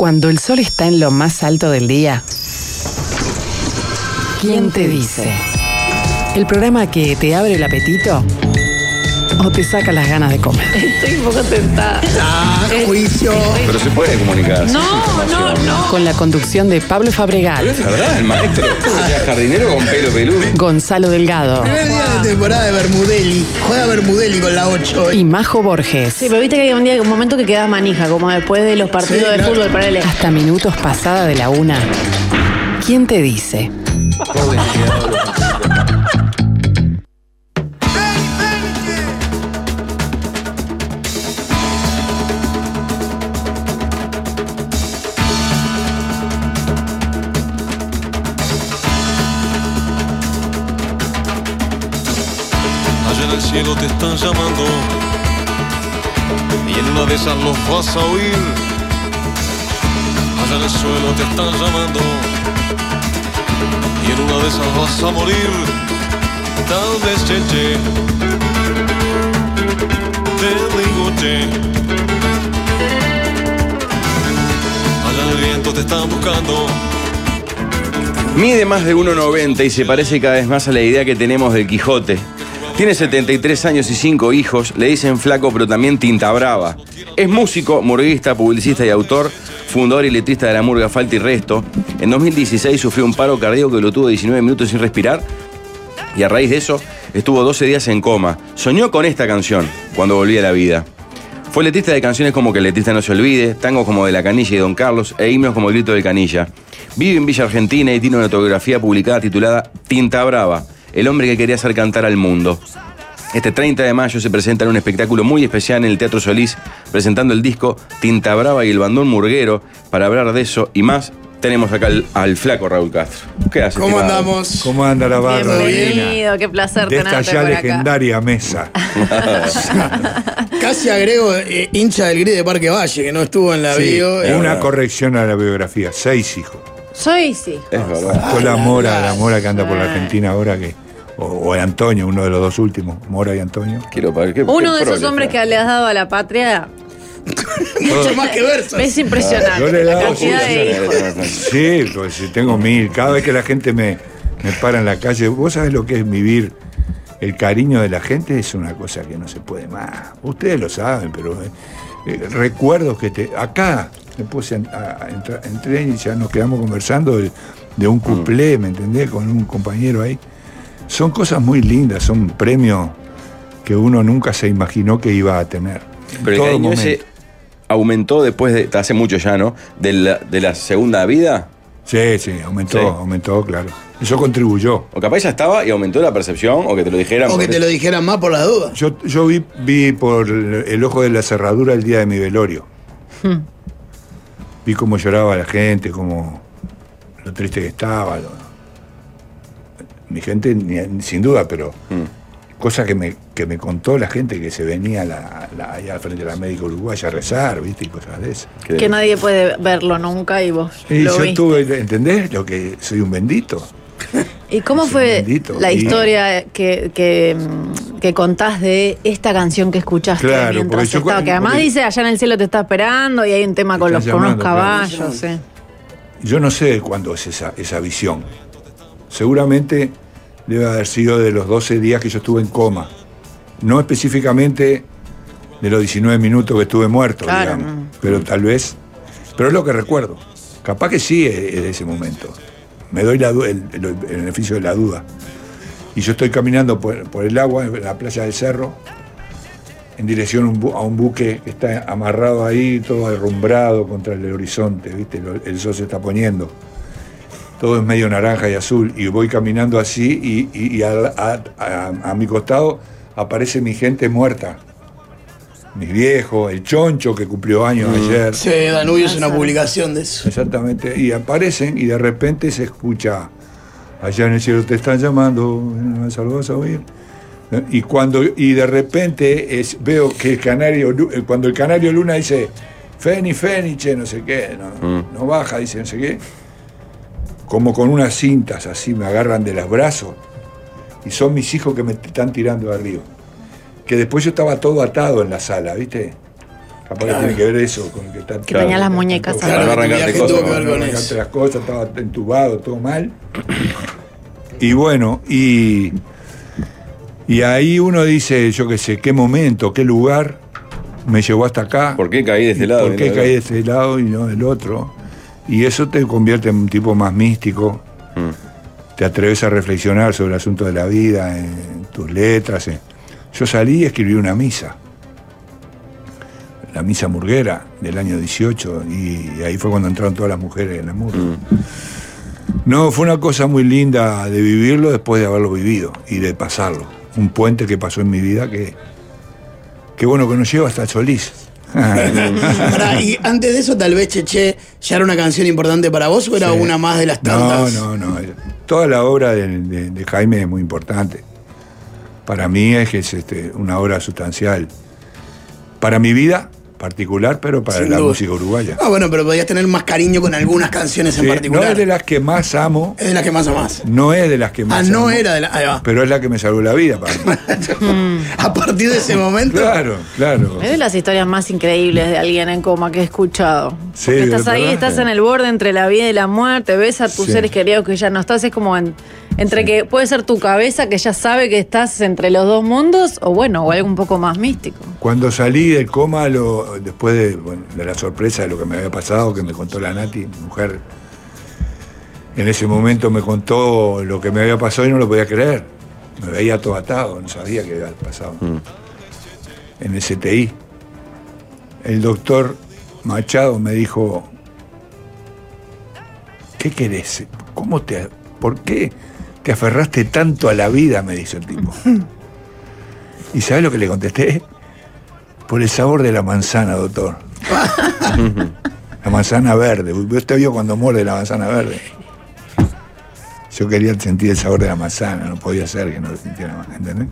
Cuando el sol está en lo más alto del día, ¿quién te dice? El programa que te abre el apetito o te saca las ganas de comer. Estoy un poco tentada. Ah, juicio. Pero se puede comunicar. No, no, no. Con la conducción de Pablo Fabregal, Es verdad, el maestro. O sea, jardinero con pelo peludo. Gonzalo Delgado Primer día de temporada de Bermudelli. Juega Bermudelli con la 8. y Majo Borges. Sí, pero viste que hay un día, un momento que quedas manija, como después de los partidos Sí, de claro. fútbol para él. Hasta minutos pasada de la una. ¿Quién te dice? Cielo te están llamando y en una de esas los vas a oír. Allá en el suelo te están llamando y en una de esas vas a morir. Tal vez che, che. te digo che. Allá en el viento te están buscando. Mide más de 1,90 y se parece cada vez más a la idea que tenemos del Quijote. Tiene 73 años y 5 hijos, le dicen flaco pero también tinta brava. Es músico, murguista, publicista y autor, fundador y letrista de la murga Falta y Resto. En 2016 sufrió un paro cardíaco que lo tuvo 19 minutos sin respirar y a raíz de eso estuvo 12 días en coma. Soñó con esta canción cuando volvía a la vida. Fue letrista de canciones como Que el letrista no se olvide, tangos como De la Canilla y Don Carlos e himnos como El grito del Canilla. Vive en Villa Argentina y tiene una autobiografía publicada titulada Tinta Brava, el hombre que quería hacer cantar al mundo. Este 30 de mayo se presenta en un espectáculo muy especial en el Teatro Solís, presentando el disco Tinta Brava y el bandón murguero. Para hablar de eso y más, tenemos acá al, al flaco Raúl Castro. ¿Qué hace? ¿Cómo estimado? andamos? ¿Cómo anda la barra Bienvenido, qué placer de esta tenerte ya por acá. legendaria mesa? Casi agrego eh, hincha del gris de Parque Valle, que no estuvo en la Sí, bio. eh, una corrección a la biografía. Seis hijos. Soy sí. Es verdad. Fue la Mora, la- Mora que anda por la Argentina ahora que. O, o el Antonio, uno de los dos últimos, Mora y Antonio. Quiero pa- qué- Uno qué de esos prole, hombres que le has dado a la patria Mucho más que versos. es Yo impresionante. le La dado, cantidad sí, de pues si tengo mil. Cada vez que la gente me, me para en la calle, vos sabés lo que es vivir el cariño de la gente, es una cosa que no se puede más. Ustedes lo saben, pero eh, eh, recuerdos que te. Acá me puse a, a entrar- entré y ya nos quedamos conversando de, de un cuplé, ¿me entendés? Con un compañero ahí. Son cosas muy lindas, son premios que uno nunca se imaginó que iba a tener. Pero el cariño ese aumentó después de, hace mucho ya, ¿no? De la, de la segunda vida. Sí, sí, aumentó, Sí. aumentó, claro. Eso contribuyó. O capaz ya estaba y aumentó la percepción, o que te lo dijeran. O que te lo dijeran más por la duda. Yo, yo vi, vi por el ojo de la cerradura el día de mi velorio. Vi cómo lloraba la gente, cómo lo triste que estaba. lo- mi gente, ni- sin duda, pero Mm. cosas que me, que me contó la gente que se venía la, la- allá al frente de la médica uruguaya a rezar, ¿viste? Y cosas de esas. que- Que nadie puede verlo nunca y vos Y lo yo viste. tuve, ¿entendés? Lo que soy un bendito. ¿Y cómo fue bendito. la historia que, que, que contás de esta canción que escuchaste Claro, mientras yo estaba? Que además dice allá en el cielo te está esperando y hay un tema con los, con unos llamando, claro. caballos. Yo no sé cuándo es esa, esa visión. Seguramente debe haber sido de los 12 días que yo estuve en coma. No específicamente de los 19 minutos que estuve muerto, Claro, digamos. Pero tal vez. Pero es lo que recuerdo. Capaz que sí es de ese momento. Me doy el, beneficio de la duda. Y yo estoy caminando por, el agua, en la playa del cerro, en dirección a un, buque que está amarrado ahí, todo arrumbrado contra el horizonte, ¿viste? El sol se está poniendo. Todo es medio naranja y azul. Y voy caminando así y, a mi costado aparece mi gente muerta. Mis viejos, el choncho que cumplió años ayer. Sí, Danubio es una publicación de eso. Exactamente. Y aparecen y de repente se escucha, allá en el cielo te están llamando, ¿me lo vas a oír? Y cuando y de repente es, veo que el canario, eh, cuando el canario Luna dice, Feni, Feniche, no sé qué, no, no baja, dice no sé qué, como con unas cintas así me agarran de los brazos y son mis hijos que me están tirando de arriba. Que después yo estaba todo atado en la sala, ¿viste? Capaz que tiene que ver eso con que está. Que tenía las muñecas Claro, no arrancarte viaje cosas. no, las cosas, estaba entubado, todo mal. Y bueno, y, y ahí uno dice, yo qué sé, qué momento, qué lugar me llevó hasta acá. ¿Por qué caí de este lado ¿Por qué caí de este lado y no del otro? Y eso te convierte en un tipo más místico. Mm. Te atreves a reflexionar sobre el asunto de la vida, en tus letras. en- Yo salí y escribí una misa. La misa murguera del año 18. Y ahí fue cuando entraron todas las mujeres en la murga. Mm. No, fue una cosa muy linda de vivirlo después de haberlo vivido y de pasarlo. Un puente que pasó en mi vida que, que bueno, que nos lleva hasta Solís. Pará, y antes de eso, tal vez Cheche ya era una canción importante para vos o era Sí. una más de las No, tantas. no, no. Toda la obra de, de- de Jaime es muy importante. Para mí es que es este, una obra sustancial. Para mi vida particular, pero para Sin la duda. música uruguaya. Ah, bueno, pero podías tener más cariño con algunas canciones en Sí, no particular. es de las que más amo, Es de las que más o más. no es de las que más Ah, no amo, era de la. Ahí va. Pero es la que me salvó la vida para mí. A partir de ese momento. claro, claro. Es de las historias más increíbles de alguien en coma que he escuchado. Sí, Porque de estás ahí, verdad. estás en el borde entre la vida y la muerte, ves a tus Sí. seres queridos que ya no estás, es como en- entre que puede ser tu cabeza que ya sabe que estás entre los dos mundos, o bueno, o algo un poco más místico. Cuando salí del coma, lo- después de, bueno, de la sorpresa de lo que me había pasado, que me contó la Nati, mi mujer, en ese momento me contó lo que me había pasado y no lo podía creer. Me veía todo atado, no sabía qué había pasado. En el CTI. El doctor Machado me dijo, ¿qué querés? ¿Cómo te, ¿Por qué te aferraste tanto a la vida? Me dice el tipo. ¿Y sabes lo que le contesté? Por el sabor de la manzana, doctor. la manzana verde. ¿Usted vio cuando muerde la manzana verde? Yo quería sentir el sabor de la manzana, no podía ser que no lo sintiera más, ¿entendés?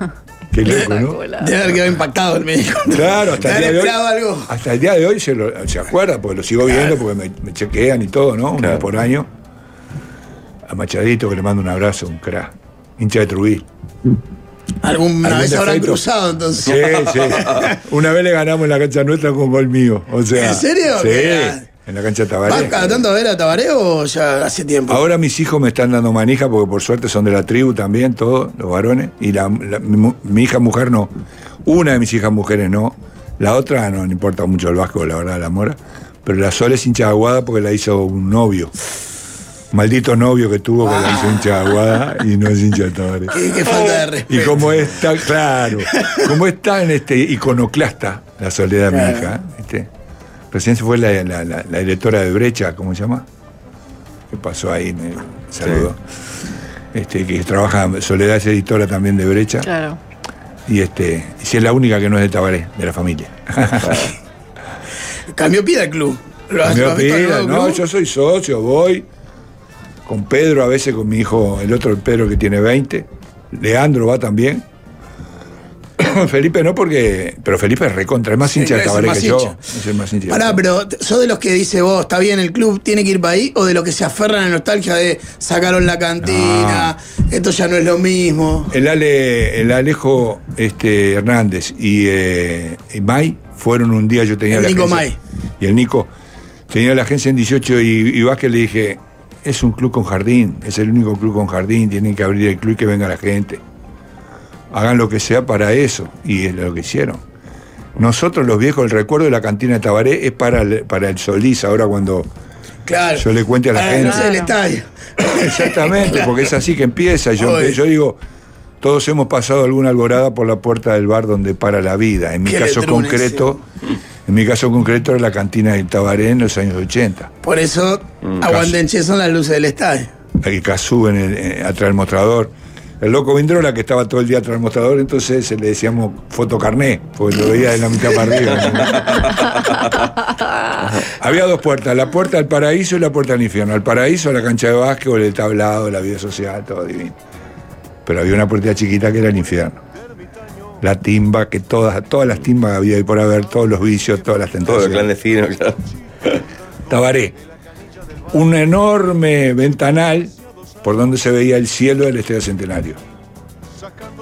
Qué loco, ¿no? Debe haber quedado impactado el médico. Claro, hasta el, día de hoy, algo. hasta el día de hoy se, lo- se acuerda, porque lo sigo viendo, porque me, me chequean y todo, ¿no? Una Claro. vez por año. A Machadito, que le mando un abrazo, un crack. Hincha de Trubí. Alguna ¿Algún vez habrán cruzado entonces. Sí, sí. Una vez le ganamos en la cancha nuestra con gol mío. O sea, ¿En serio? Sí, en la cancha ¿Vas Tabaré. cada tanto a ver a Tabaré o ya hace tiempo? Ahora mis hijos me están dando manija porque por suerte son de la tribu también, todos los varones. Y la, la- mi, mi hija mujer no. Una de mis hijas mujeres no. La otra no le importa mucho el vasco, la verdad, la mora. Pero la Sol es hincha de aguada porque la hizo un novio. Maldito novio que tuvo que la hizo hincha de aguada y no es hincha de Tabaré. Qué, qué falta de respeto. Y como está, claro, como está en este iconoclasta, la soledad de mi hija. Recién se fue la, la- la- la directora de Brecha, ¿cómo se llama? ¿Qué pasó ahí? Me saludó. Este, que trabaja, Soledad es editora también de Brecha. Claro. Y este, y si es la única que no es de Tabaré, de la familia. Cambió pie el club. ¿Lo has- Me lo has visto al pida, nuevo no, club? yo soy socio, voy con Pedro, a veces con mi hijo, el otro Pedro que tiene 20. Leandro va también. Felipe no porque. Pero Felipe es recontra, es más Sí, hincha de es el Tabaré más que yo. Es el más hincha. Pará, pero ¿sos de los que dice vos, está bien, el club tiene que ir para ahí? ¿O de los que se aferran a la nostalgia de sacaron la cantina, esto ya no es lo mismo? El, Ale, el Alejo este, Hernández y, eh, y May fueron un día, yo tenía El la Nico agencia- May. Y el Nico tenía la agencia en 18 y, y Vázquez le dije, es un club con jardín, es el único club con jardín, tienen que abrir el club y que venga la gente. Hagan lo que sea para eso. Y es lo que hicieron. Nosotros los viejos, el recuerdo de la cantina de Tabaré es para el, para el Solís, ahora cuando Claro. yo le cuente a la Para gente. No sé, el estadio. Exactamente, porque es así que empieza. Yo, yo digo, todos hemos pasado alguna alborada por la puerta del bar donde para la vida. En mi Qué caso concreto, en mi caso concreto era la cantina del Tabaré en los años 80. Por eso, aguanten, che, son las luces del estadio. El Cazú en el, eh, atrás del mostrador. El loco Vindrola que estaba todo el día atrás del mostrador, entonces le decíamos fotocarné, porque lo veía de la mitad para arriba. Había dos puertas, la puerta al paraíso y la puerta al infierno. Al paraíso, la cancha de básquet, el tablado, la vida social, todo divino. Pero había una puerta chiquita que era el infierno. La timba, que todas, todas las timbas había ahí por haber, todos los vicios, todas las Todo el tentaciones. clandestino, claro. Tabaré. Un enorme ventanal por donde se veía el cielo del Estadio Centenario.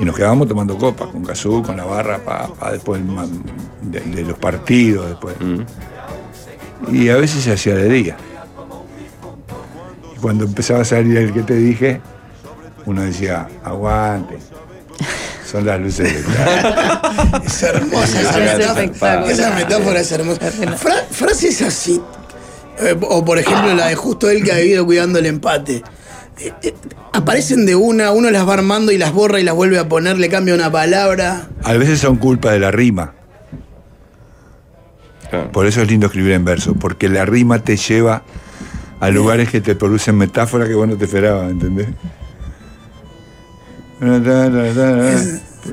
Y nos quedábamos tomando copas con Cazú, con la barra, pa, pa, después de, de los partidos, después. Y a veces se hacía de día. Y cuando empezaba a salir el que te dije, uno decía, aguante. Son las luces del. Es hermosa esa Es metáfora. Esa metáfora es hermosa. Fra- frases así. eh, o por ejemplo la de justo él que ha vivido cuidando el empate. Eh, eh, aparecen de una, uno las va armando y las borra y las vuelve a poner, le cambia una palabra. A veces son culpa de la rima. Por eso es lindo escribir en verso, porque la rima te lleva a lugares que te producen metáforas que vos no te esperabas, ¿entendés?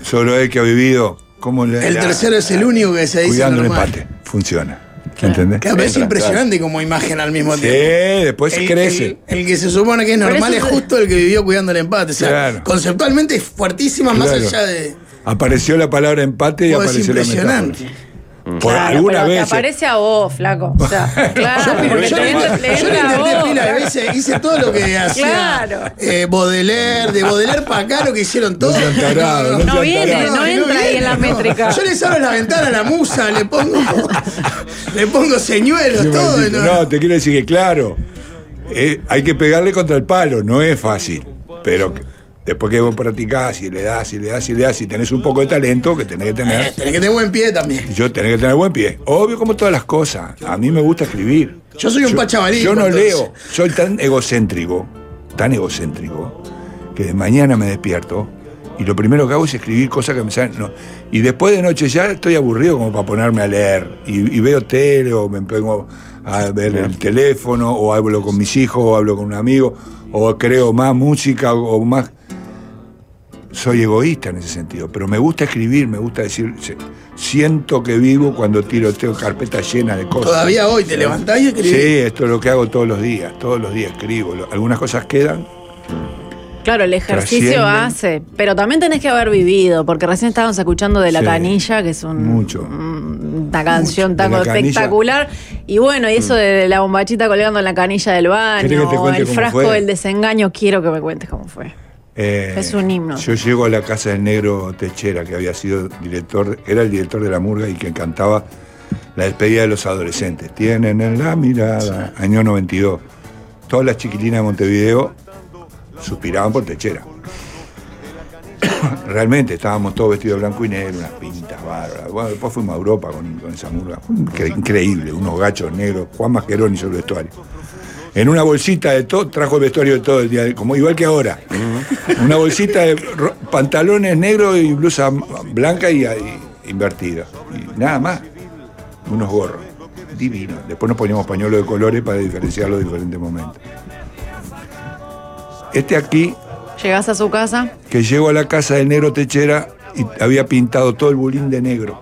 Solo él que ha vivido, ¿cómo le El la- tercero es el único que se dice Cuidando el normal. empate, funciona. ¿Entendés? Que es Entra, impresionante como imagen al mismo Sí, tiempo. después El, crece. el- el que se supone que es Pero normal es es- justo el que vivió cuidando el empate. O sea, Claro. conceptualmente es fuertísima más Claro. allá de. Apareció la palabra empate y es apareció la impresionante. metáfora. Por Claro, alguna pero te vez. aparece a vos, flaco. O sea, claro, Yo, yo te le yo le intenté pila de veces, hice todo lo que hacía Claro. eh, Baudelaire, de Baudelaire para acá lo que hicieron todos. no No sean viene, no entra ahí en la métrica. Yo les abro la ventana a la musa, le pongo, le pongo señuelos, Sí, todo. maldito. ¿no? No, te quiero decir que claro, eh, hay que pegarle contra el palo, no es fácil. Pero después que vos practicás y le das y le das y le das y tenés un poco de talento que tenés que Eh, tener, tenés que tener buen pie también. yo tenés que tener buen pie. Obvio como todas las cosas. A mí me gusta escribir. Yo soy un pachavalí, Yo no entonces. leo, soy tan egocéntrico, tan egocéntrico, que de mañana me despierto y lo primero que hago es escribir cosas que me salen. no. Y después de noche ya estoy aburrido como para ponerme a leer. Y, y veo tele o me pongo a ver el teléfono o hablo con mis hijos o hablo con un amigo o creo más música o más... Soy egoísta en ese sentido, pero me gusta escribir, me gusta decir, siento que vivo cuando tiro, tengo carpeta llena de cosas. Todavía hoy te levantás y escribís. Sí, esto es lo que hago todos los días, todos los días escribo. Algunas cosas quedan. Claro, el ejercicio Trascienden. hace, pero también tenés que haber vivido, porque recién estábamos escuchando de La Sí, Canilla, que es un, mucho. un- una canción Mucho. De tango La Canilla. Mm. espectacular. Y bueno, y eso de la bombachita colgando en la canilla del ¿Querés que baño, el frasco fue? del desengaño, quiero que me cuentes cómo fue. Eh, Es un himno. Yo llego a la casa del negro Techera, que había sido director, era el director de la murga y que cantaba la despedida de los adolescentes. Tienen en la mirada, año 92. Todas las chiquilinas de Montevideo suspiraban por Techera. Realmente estábamos todos vestidos de blanco y negro, unas pintas bárbaras. Bueno, después fuimos a Europa con, con esa murga. Fue increíble, unos gachos negros. Juan Mascheroni hizo el vestuario. En una bolsita de todo, trajo el vestuario de todo el día, como igual que ahora. Una bolsita de pantalones negros y blusa blanca y, y invertida. Y nada más. Unos gorros. Divino. Después nos poníamos pañuelos de colores para diferenciar los diferentes momentos. Este aquí, Llegás a su casa, que llego a la casa del negro Techera y había pintado todo el bulín de negro.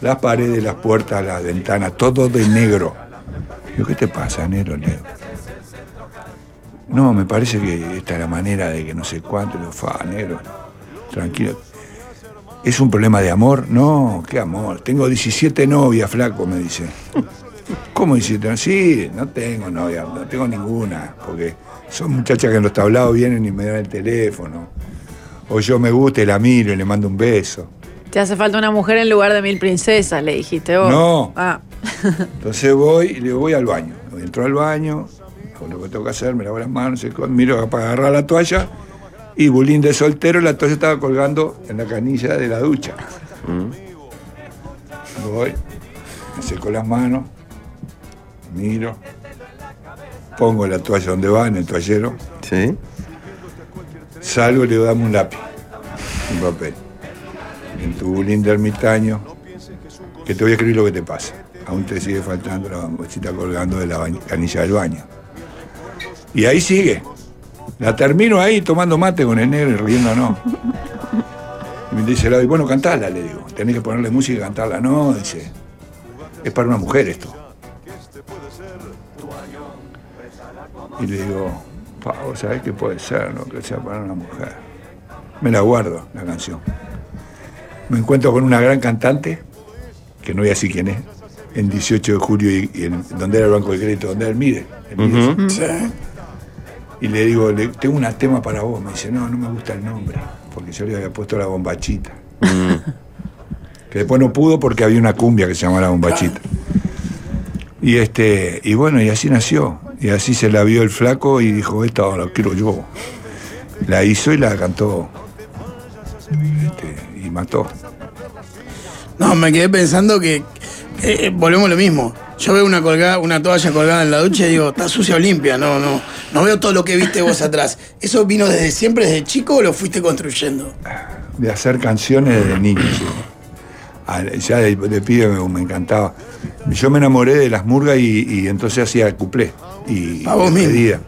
Las paredes, las puertas, las ventanas, todo de negro. Digo, ¿qué te pasa, negro, negro? No, me parece que esta es la manera de que no sé cuánto. Digo, fa, negro, tranquilo. ¿Es un problema de amor? No, qué amor. Tengo 17 novias, flaco, me dice. ¿Cómo 17? Sí, no tengo novia, no tengo ninguna, porque son muchachas que en los tablados vienen y me dan el teléfono. O yo me gusta y la miro y le mando un beso. te hace falta una mujer en lugar de mil princesas, le dijiste vos. No. Ah, Entonces voy y le digo, voy al baño. Entro al baño, hago lo que tengo que hacer, me lavo las manos, miro para agarrar la toalla y bulín de soltero, la toalla estaba colgando en la canilla de la ducha. Voy, me seco las manos, miro, pongo la toalla donde va, en el toallero, ¿Sí? salgo y le dame un lápiz, un papel. En tu bulín de ermitaño, que te voy a escribir lo que te pasa. Aún te sigue faltando la bombachita colgando de la canilla del baño. Y ahí sigue. La termino ahí tomando mate con el negro y riéndonos. Y me dice, y bueno, cantala, le digo. Tenés que ponerle música y cantarla. No, dice. Es para una mujer esto. Y le digo, pa, vos sabés que puede ser, ¿no? Que sea para una mujer. Me la guardo, la canción. Me encuentro con una gran cantante, que no voy a decir quién es, en 18 de julio, y, y en, donde era el Banco de Crédito, donde era el MIDE. el MIDE. Sí. Y le digo, le- tengo un tema para vos. Me dice, no, no me gusta el nombre. porque yo le había puesto la bombachita. Que después no pudo porque había una cumbia que se llamaba la bombachita. Y este, y bueno, y así nació. Y así se la vio el flaco y dijo, esta la quiero yo. La hizo y la cantó. Este, y mató. No, me quedé pensando que eh, eh, volvemos a lo mismo. Yo veo una colgada, una toalla colgada en la ducha y digo, está sucia o limpia. No, no. No veo todo lo que viste vos atrás. ¿Eso vino desde siempre, desde chico o lo fuiste construyendo? de hacer canciones desde niño. sí. Al- Ya de, de pibe me, me encantaba. Yo me enamoré de las murgas y, y entonces hacía cuplé y Pa' vos mismo. despedida.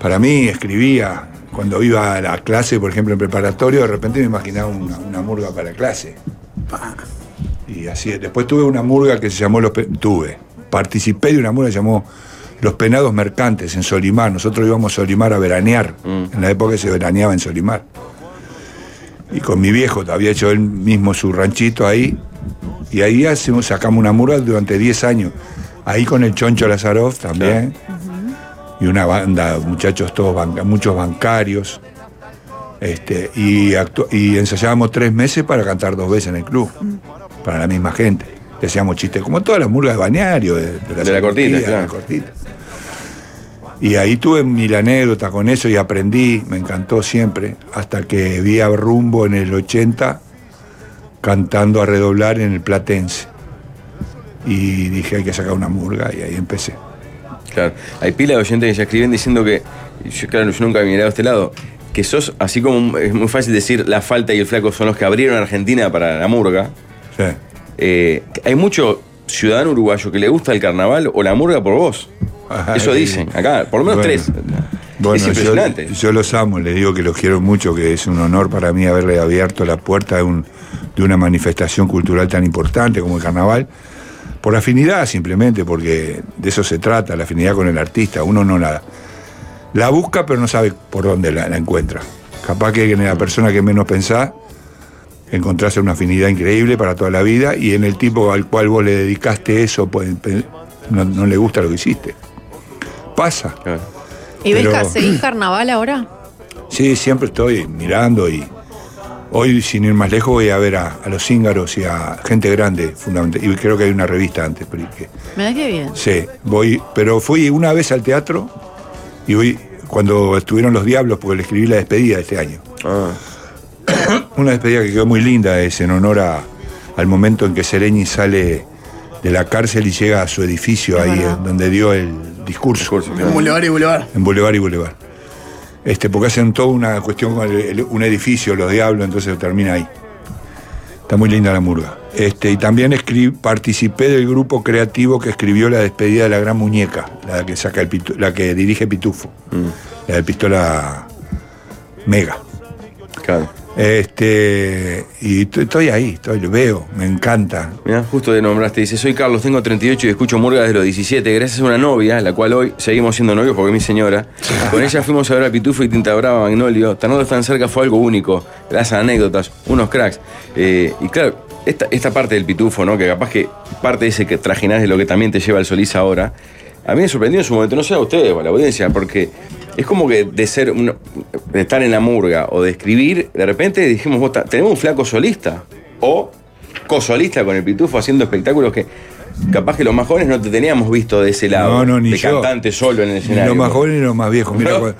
Para mí escribía. Cuando iba a la clase, por ejemplo, en preparatorio, de repente me imaginaba una, una murga para clase. Y así, después tuve una murga que se llamó Los Pe- Tuve. Participé de una murga que se llamó Los Penados Mercantes en Solimar. Nosotros íbamos a Solimar a veranear. En la época se veraneaba en Solimar. Y con mi viejo, había hecho él mismo su ranchito ahí. Y ahí hacemos, sacamos una murga durante 10 años. Ahí con el Choncho Lazarov también. Y una banda, muchachos todos, banca- muchos bancarios. Este, y, y ensayábamos tres meses para cantar dos veces en el club, para la misma gente. Y hacíamos chistes, como todas las murgas de bañario, de, De la cortita, de claro. la cortita. Y ahí tuve mil anécdotas con eso y aprendí, me encantó siempre, hasta que vi a Rumbo en el 80 cantando a redoblar en el Platense. Y dije, hay que sacar una murga y ahí empecé. Claro. Hay pila de oyentes que ya escriben diciendo que, yo, claro, yo nunca he mirado a este lado, que sos, así como es muy fácil decir la falta y el flaco son los que abrieron Argentina para la murga, Sí. eh, hay mucho ciudadano uruguayo que le gusta el carnaval o la murga por vos. Ajá, Eso dicen, acá, por lo menos Bueno. tres. Bueno, es impresionante. Yo, yo los amo, les digo que los quiero mucho, que es un honor para mí haberle abierto la puerta de, un- de una manifestación cultural tan importante como el carnaval. Por afinidad simplemente, porque de eso se trata, la afinidad con el artista. Uno no la, la busca, pero no sabe por dónde la, la encuentra. Capaz que en la persona que menos pensás, encontrás una afinidad increíble para toda la vida y en el tipo al cual vos le dedicaste eso, pues, no, no le gusta lo que hiciste. Pasa. Claro. ¿Y ves Pero- que seguís carnaval ahora? Sí, siempre estoy mirando y hoy, sin ir más lejos, voy a ver a, a los cíngaros y a gente grande, fundamental. Y creo que hay una revista antes. pero que- Me da que bien. sí, voy, pero fui una vez al teatro y voy cuando estuvieron los diablos, porque le escribí la despedida de este año. Ah, Una despedida que quedó muy linda, es en honor a- al momento en que Sereñi sale de la cárcel y llega a su edificio Es ahí, verdad. en donde dio el discurso. discurso, En. Boulevard y Boulevard. En Boulevard y Boulevard. Este, porque hacen toda una cuestión con el- el- un edificio, los diablos, entonces termina ahí. Está muy linda la murga. Este, y también participé del grupo creativo que escribió la despedida de la gran muñeca, la que saca el pitu- la que dirige Pitufo, la de pistola Mega. Claro. Este, y estoy ahí, estoy, lo veo, me encanta. Mirá, justo de nombraste, dice, soy Carlos, tengo 38 y escucho murga desde los 17, gracias a una novia, la cual hoy seguimos siendo novios porque es mi señora. Con ella fuimos a ver a Pitufo y Tinta Brava, Magnolio. Tenerlos tan cerca fue algo único, las anécdotas, unos cracks. Eh, y claro, esta, esta parte del Pitufo, ¿no? Que capaz que parte de ese que trajinás de lo que también te lleva el Solís ahora, a mí me sorprendió en su momento, no sé a ustedes o a la audiencia, porque es como que de ser un- de estar en la murga o de escribir, de repente dijimos, tenemos un flaco solista. O cosolista con el pitufo haciendo espectáculos que capaz que los más jóvenes no te teníamos visto de ese lado. No, no, ni de yo. cantante solo en el Ni escenario. los más jóvenes ni los más viejos. Mira, cu-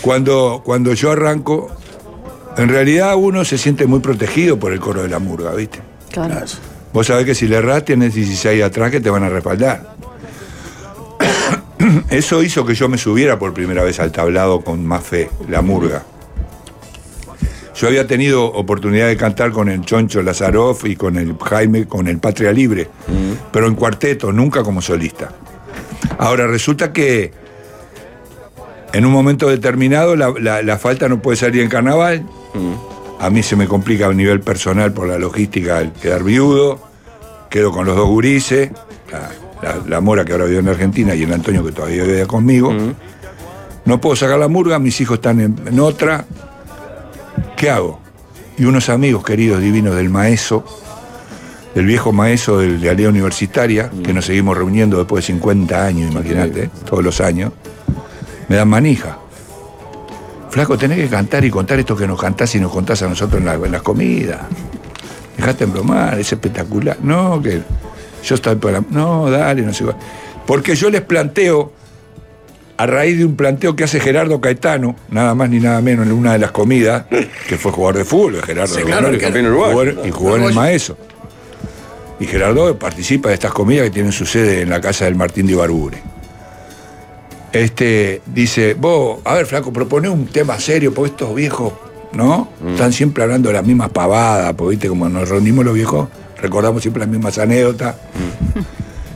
cuando, cuando yo arranco, en realidad uno se siente muy protegido por el coro de la murga, ¿viste? Claro. Vos sabés que si le errás tienes 16 atrás que te van a respaldar. Eso hizo que yo me subiera por primera vez al tablado con más fe, la murga. Yo había tenido oportunidad de cantar con el Choncho Lazaroff y con el Jaime, con el Patria Libre, pero en cuarteto, nunca como solista. Ahora, resulta que en un momento determinado la, la- la falta no puede salir en carnaval. A mí se me complica a nivel personal por la logística al quedar viudo. Quedo con los dos gurises, la, la- la Mora que ahora vive en Argentina y el Antonio que todavía vive conmigo. No puedo sacar la murga, mis hijos están en, en otra. ¿Qué hago? Y unos amigos queridos divinos del maeso, del viejo maeso del- de Alea Universitaria, que nos seguimos reuniendo después de 50 años, imagínate, todos los años, me dan manija. Flaco, tenés que cantar y contar esto que nos cantás y nos contás a nosotros en, la- en las comidas. Dejate embromar, es espectacular. No, que yo estoy por la... No, dale, no sé. Porque yo les planteo, a raíz de un planteo que hace Gerardo Caetano, nada más ni nada menos en una de las comidas, que fue jugador de fútbol, Gerardo Sí, claro, campeón uruguayo. y jugó en el Maeso. Y Gerardo participa de estas comidas que tienen su sede en la casa del Martín de Ibarbure. Este dice, vos, a ver, flaco, propone un tema serio, porque estos viejos, ¿no? Están siempre hablando de las mismas pavadas, porque viste, como nos reunimos los viejos, recordamos siempre las mismas anécdotas.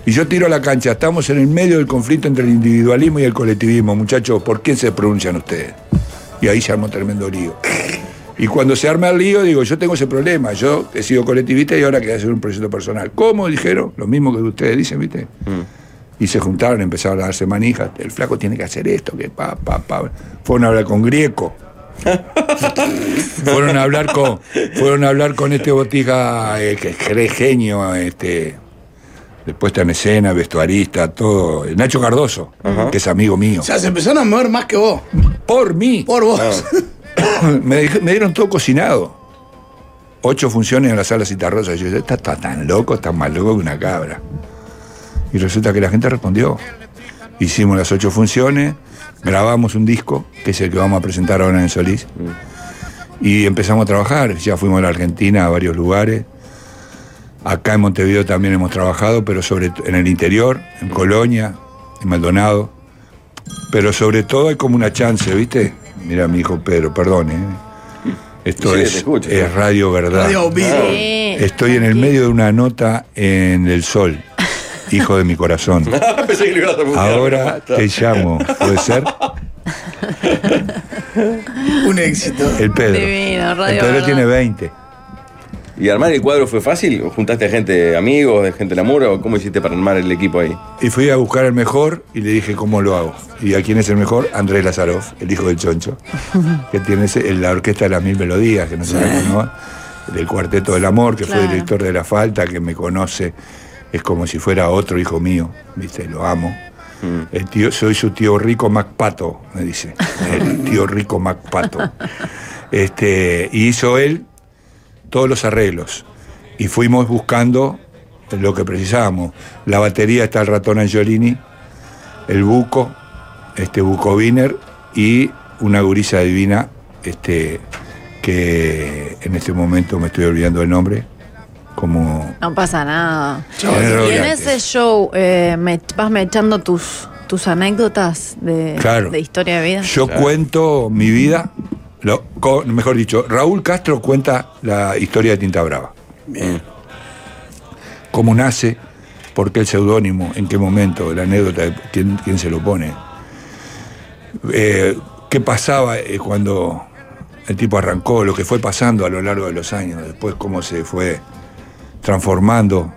Y yo tiro a la cancha, estamos en el medio del conflicto entre el individualismo y el colectivismo, muchachos, ¿por qué se pronuncian ustedes? Y ahí se armó tremendo lío. Y cuando se arma el lío, digo, yo tengo ese problema, yo he sido colectivista y ahora quiero hacer un proyecto personal. ¿Cómo? Dijeron, lo mismo que ustedes dicen, ¿viste? Y se juntaron, empezaron a darse manijas, el flaco tiene que hacer esto, que pa, pa, pa. Fueron a hablar con Grieco. Fueron a hablar con, fueron a hablar con este botija, eh, que es genio, este, después está en escena, vestuarista, todo, el Nacho Cardoso, que es amigo mío. O sea, se empezaron a mover más que vos. Por mí. Por vos. me, dij- me dieron todo cocinado. Ocho funciones en la sala Citarrosa. Yo dije, está, está tan loco, está más loco que una cabra. Y resulta que la gente respondió. Hicimos las ocho funciones, grabamos un disco, que es el que vamos a presentar ahora en el Solís. Y empezamos a trabajar. Ya fuimos a la Argentina, a varios lugares. Acá en Montevideo también hemos trabajado, pero sobre t- en el interior, en Colonia, en Maldonado. Pero sobre todo hay como una chance, ¿viste? Mira, mi hijo Pedro, perdón, ¿eh? Esto Sí, es, escucho, es sí. Radio Verdad. Radio vivo. Sí, Estoy en el medio de una nota en El Sol, hijo de mi corazón. Pensé que lo ibas a buscar. Ahora te llamo, ¿puede ser? Un éxito. El Pedro. Divino, Radio el Pedro Verdad. tiene 20. ¿Y armar el cuadro fue fácil? ¿O juntaste a gente, amigos, de gente de la mura? ¿O cómo hiciste para armar el equipo ahí? Y fui a buscar el mejor y le dije cómo lo hago. ¿Y a quién es el mejor? Andrés Lazaroff, el hijo del Choncho, que tiene la orquesta de las mil melodías, que no se la del Cuarteto del Amor, que fue director de La Falta, que me conoce, es como si fuera otro hijo mío, ¿viste? Lo amo. El tío, soy su tío rico Macpato, me dice. El tío rico Macpato. Este, y hizo él todos los arreglos. Y fuimos buscando lo que precisábamos. La batería está el ratón Angiolini, el buco, este buco Wiener y una gurisa divina, este, que en este momento me estoy olvidando el nombre, como No pasa nada. Y en ese show eh, me, vas me echando tus, tus anécdotas de, Claro. de historia de vida. Yo cuento mi vida, lo- mejor dicho, Raúl Castro cuenta la historia de Tinta Brava. Bien. cómo nace, por qué el seudónimo, en qué momento, la anécdota de quién, quién se lo pone. Eh, ¿Qué pasaba eh, cuando el tipo arrancó, lo que fue pasando a lo largo de los años, después cómo se fue transformando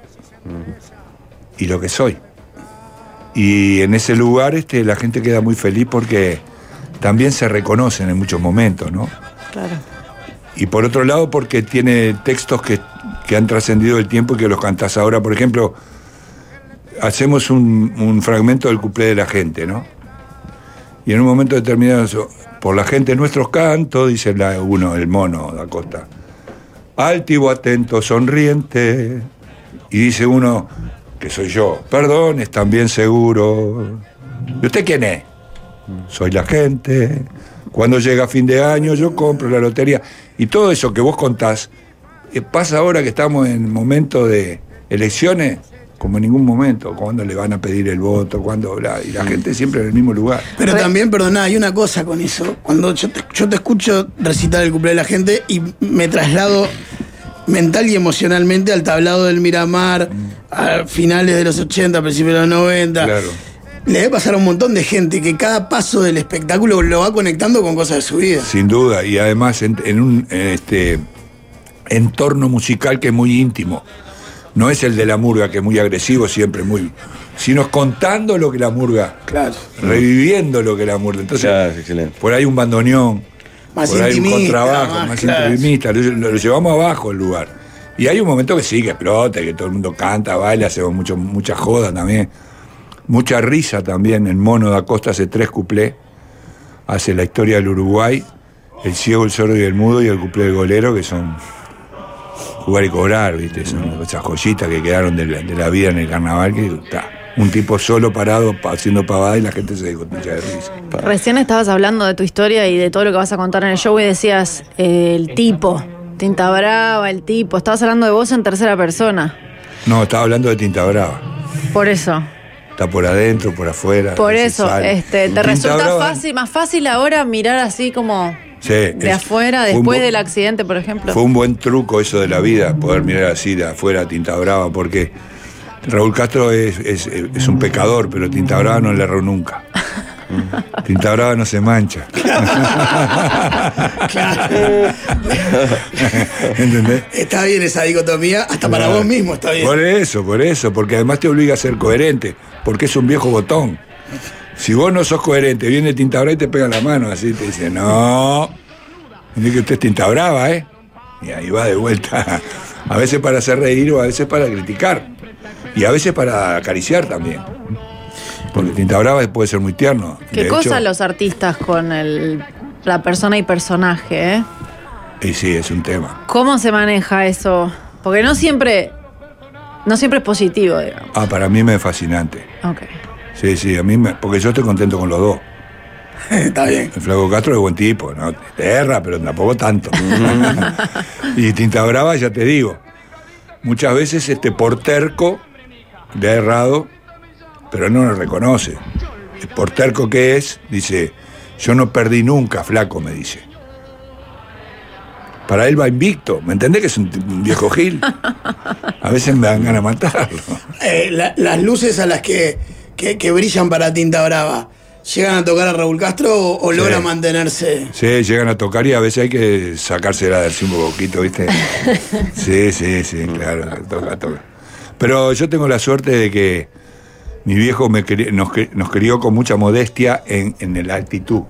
y lo que soy. Y en ese lugar este, la gente queda muy feliz porque también se reconocen en muchos momentos, ¿no? Claro. Y por otro lado, porque tiene textos que, que han trascendido el tiempo y que los cantás ahora. Por ejemplo, hacemos un, un fragmento del cuplé de la gente, ¿no? Y en un momento determinado, por la gente nuestros cantos, dice la, uno, el mono da costa. Altivo, atento, sonriente. Y dice uno, que soy yo, perdón, es también seguro. ¿Y usted quién es? soy la gente. Cuando llega fin de año yo compro la lotería. Y todo eso que vos contás, eh, pasa ahora que estamos en momento de elecciones, como en ningún momento, cuando le van a pedir el voto, cuando bla, y la gente siempre en el mismo lugar. Pero también, perdona, hay una cosa con eso. Cuando yo te, yo te escucho recitar el cumpleaños de la gente y me traslado mental y emocionalmente al tablado del Miramar, a finales de los 80, principios de los 90. Claro. Le debe pasar a un montón de gente que cada paso del espectáculo lo va conectando con cosas de su vida. Sin duda, y además en, en un en este, entorno musical que es muy íntimo. No es el de la murga, que es muy agresivo siempre, muy. sino contando lo que la murga, Claro. reviviendo lo que la murga. Entonces, Claro, excelente. por ahí un bandoneón, Más por ahí un contrabajo, más más, claro. intimista, lo, lo- lo llevamos abajo el lugar. Y hay un momento que sí, que explota, que todo el mundo canta, baila, hacemos mucho, mucha joda también. Mucha risa también. El mono da Costa hace tres cuplés. hace la historia del Uruguay, el ciego, el sordo y el mudo y el cuplé del golero, que son jugar y cobrar, ¿viste? Son esas joyitas que quedaron de la, de la vida en el carnaval, que está. Un tipo solo parado pa- haciendo pavada y la gente se descontilla de risa. Recién estabas hablando de tu historia y de todo lo que vas a contar en el show y decías eh, el tipo, Tinta Brava, el tipo. Estabas hablando de vos en tercera persona. No, estaba hablando de Tinta Brava. Por eso. Está por adentro, por afuera. Por eso, este, te resulta Brava- fácil, más fácil ahora mirar así como Sí, de es- afuera, un después del accidente, por ejemplo. Fue un buen truco eso de la vida, poder mirar así de afuera a Tinta Brava, porque Raúl Castro es, es- es un pecador, pero Tinta Brava no le erró nunca. Tinta Brava no se mancha. ¿Entendés? Está bien esa dicotomía, hasta para Claro. vos mismo está bien. Por eso, por eso, porque además te obliga a ser coherente, porque es un viejo botón. Si vos no sos coherente, viene Tinta Brava y te pega la mano así, te dice, no, dice que usted es Tinta Brava, ¿eh? Y ahí va de vuelta, a veces para hacer reír o a veces para criticar, y a veces para acariciar también. Porque Tinta Brava puede ser muy tierno. Qué De cosa hecho- los artistas con el, la persona y personaje, ¿eh? Y sí, es un tema. ¿Cómo se maneja eso? Porque no siempre, no siempre es positivo, digamos. Ah, para mí me es fascinante. Ok. Sí, sí, a mí me, porque yo estoy contento con los dos. está bien. El Flaco Castro es buen tipo, ¿no? Erra, pero tampoco tanto. y Tinta Brava, ya te digo, muchas veces este por terco le ha errado, pero no lo reconoce. El por terco que es, dice, yo no perdí nunca, flaco, me dice. Para él va invicto, ¿me entendés que es un, viejo gil? A veces me dan ganas de matarlo. Eh, la- las luces a las que, que, que brillan para Tinta Brava, ¿llegan a tocar a Raúl Castro o, o Sí. logra mantenerse? Sí, llegan a tocar y a veces hay que sacársela del un poquito, ¿viste? Sí, sí, sí, claro, toca, toca. Pero yo tengo la suerte de que mi viejo me nos, nos crió con mucha modestia en, en la actitud.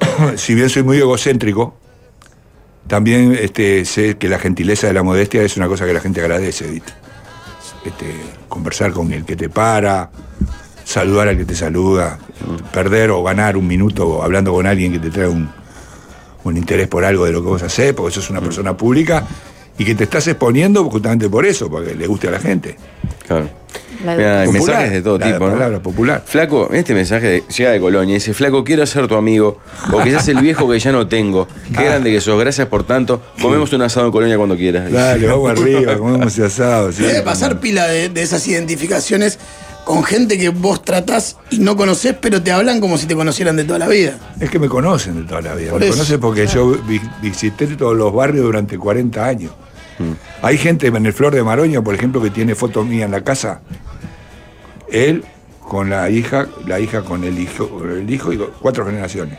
si bien soy muy egocéntrico, también este, sé que la gentileza de la modestia es una cosa que la gente agradece, ¿viste? Este, conversar con el que te para, saludar al que te saluda, perder o ganar un minuto hablando con alguien que te trae un, un interés por algo de lo que vos hacés, porque sos una persona pública y que te estás exponiendo justamente por eso, porque le guste a la gente. Claro. La- Mirá, Popular, mensajes de todo la tipo, ¿no? palabra popular. Flaco, este mensaje de- llega de Colonia. Dice, Flaco, quiero ser tu amigo. O quizás el viejo que ya no tengo. Qué Ah. grande que sos. Gracias por tanto. Comemos un asado en Colonia cuando quieras. Dale, vamos arriba, comemos ese asado. sí. Debe pasar pila de, de esas identificaciones con gente que vos tratás y no conocés, pero te hablan como si te conocieran de toda la vida. Es que me conocen de toda la vida. Por me eso. conocen porque yo vi- visité todos los barrios durante 40 años. Hay gente en el Flor de Maroña, por ejemplo, que tiene fotos mías en la casa. Él con la hija, la hija con el hijo, el hijo y cuatro generaciones.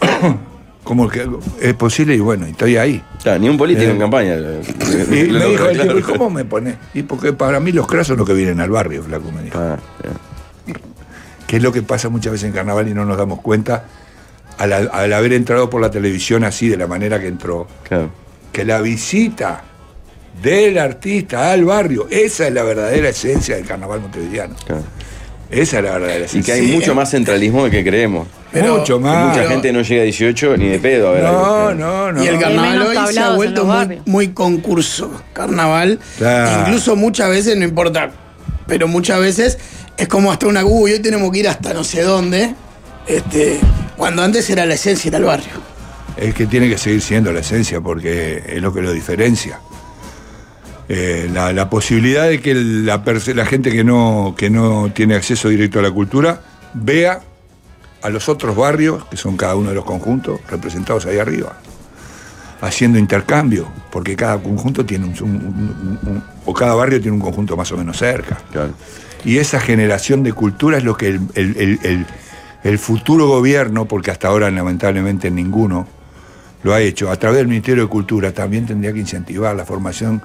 Como que es posible y bueno, y estoy ahí. Claro, ni un político Eh. en campaña. Y me dijo tipo, ¿y cómo me pone? Y porque para mí los cras son los que vienen al barrio, flaco, me dijo. Ah, que es lo que pasa muchas veces en carnaval y no nos damos cuenta al, al haber entrado por la televisión así, de la manera que entró, Claro. Que la visita del artista al barrio, esa es la verdadera esencia del carnaval montevideano. claro. Esa es la verdadera Y esencia. que hay Sí. mucho más centralismo del que creemos. Pero- Mucho Que más. mucha pero- gente no llega a 18 ni de pedo a ver algo. No, no, no. Y el carnaval hoy se ha vuelto muy concurso. Carnaval. Claro. Incluso muchas veces, no importa, pero muchas veces es como hasta una uy, hoy tenemos que ir hasta no sé dónde. Este, cuando antes era la esencia, era el barrio. Es que tiene que seguir siendo la esencia porque es lo que lo diferencia. Eh, la, la posibilidad de que la, gente que no, que no tiene acceso directo a la cultura vea a los otros barrios, que son cada uno de los conjuntos, representados ahí arriba, haciendo intercambio, porque cada conjunto tiene un, un- un- un- o cada barrio tiene un conjunto más o menos cerca. Claro. Y esa generación de cultura es lo que el, el- el- el- el futuro gobierno, porque hasta ahora lamentablemente ninguno lo ha hecho, a través del Ministerio de Cultura también tendría que incentivar la formación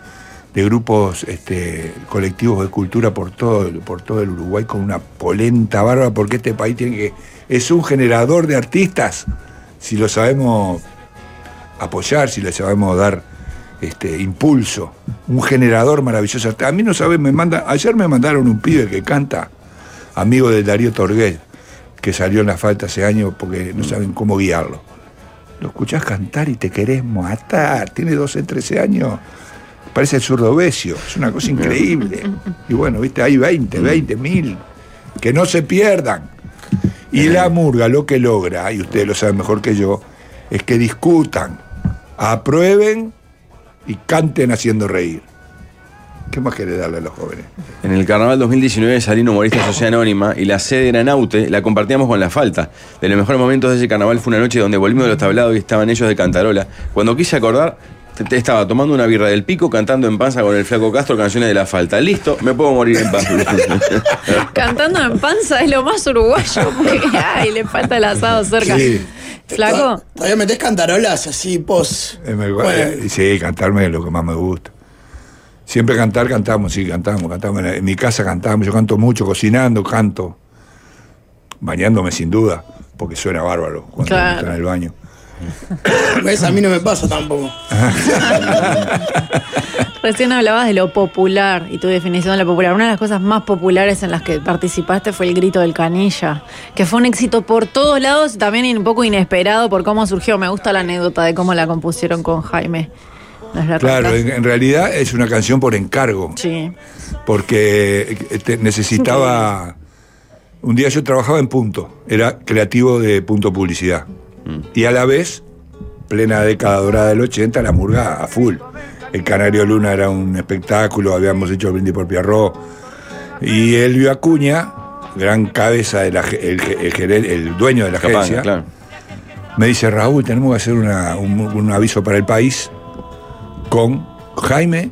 de grupos este, colectivos de cultura por todo, por todo el Uruguay con una polenta bárbara, porque este país tiene que, es un generador de artistas, si lo sabemos apoyar, si le sabemos dar este, impulso, un generador maravilloso. A mí no saben, me manda, ayer me mandaron un pibe que canta, amigo de Darío Torgués, que salió en la falta hace años porque no saben cómo guiarlo. Lo escuchás cantar y te querés matar. Tiene 12, 13 años. Parece el zurdo Besio. Es una cosa increíble. Y bueno, viste, hay 20, 20 mil. Que no se pierdan. Y la murga lo que logra, y ustedes lo saben mejor que yo, es que discutan, aprueben y canten haciendo reír. ¿Qué más quiere darle a los jóvenes? En el carnaval 2019 salí en Humorista Sociedad Anónima y la sede era en Aute, la compartíamos con la falta. De los mejores momentos de ese carnaval fue una noche donde volvimos de los tablados y estaban ellos de Cantarola. Cuando quise acordar, estaba tomando una birra del pico, cantando en panza con el flaco Castro canciones de la falta. Listo, me puedo morir en paz. Cantando en panza es lo más uruguayo, porque ay, le falta el asado cerca. Sí. Flaco, Todavía metés cantarolas así, pos. Bueno, eh, sí, cantarme es lo que más me gusta. Siempre cantar, cantamos, sí, cantamos, cantamos. En mi casa cantamos, yo canto mucho, cocinando, canto. Bañándome sin duda, porque suena bárbaro cuando Claro. está en el baño. ¿Ves? A mí no me pasa tampoco. recién hablabas de lo popular y tu definición de lo popular. Una de las cosas más populares en las que participaste fue el grito del canilla, que fue un éxito por todos lados y también un poco inesperado por cómo surgió. Me gusta la anécdota de cómo la compusieron con Jaime. ¿Nos la Claro, en, en realidad es una canción por encargo, Sí. porque eh, te- necesitaba... Un día yo trabajaba en Punto, era creativo de Punto Publicidad. Y a la vez, plena década dorada del 80, la murga a full. El Canario Luna era un espectáculo, habíamos hecho el brindis por Pierrot. Y Elvio Acuña, gran cabeza, de la ge- el, dueño de la agencia, claro. me dice, Raúl, tenemos que hacer una- un, un aviso para el país con Jaime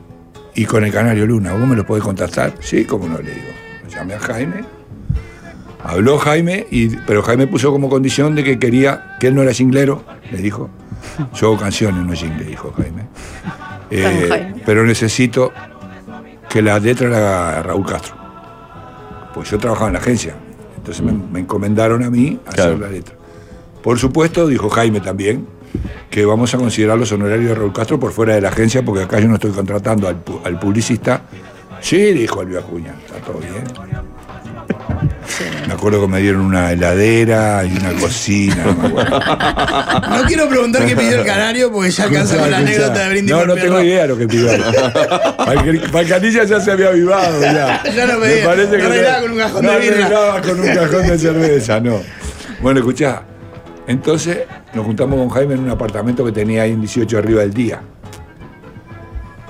y con el Canario Luna. ¿Vos me lo podés contactar? Sí, como no le digo. Llamé a Jaime. Habló Jaime, y, pero Jaime puso como condición de que quería, que él no era jinglero, le dijo. Yo hago canciones, no jingle, dijo Jaime. Eh, Jaime. pero necesito que la letra la haga Raúl Castro. Pues yo trabajaba en la agencia. Entonces me, me encomendaron a mí Claro. hacer la letra. Por supuesto, dijo Jaime también, que vamos a considerar los honorarios de Raúl Castro por fuera de la agencia, porque acá yo no estoy contratando al, al publicista. Sí, dijo Elvio Acuña, está todo bien. Me acuerdo que me dieron una heladera y una cocina. no me. No quiero preguntar qué pidió el canario porque ya alcanza con la anécdota de brindis No, no tengo idea lo que pidió. Palcanilla ya se había avivado. Ya, Ya no Me pedía, parece no que arreglaba con un cajón no de birra. arreglaba con un cajón de cerveza, no. Bueno, escuchá. Entonces nos juntamos con Jaime en un apartamento que tenía ahí en 18 arriba del día.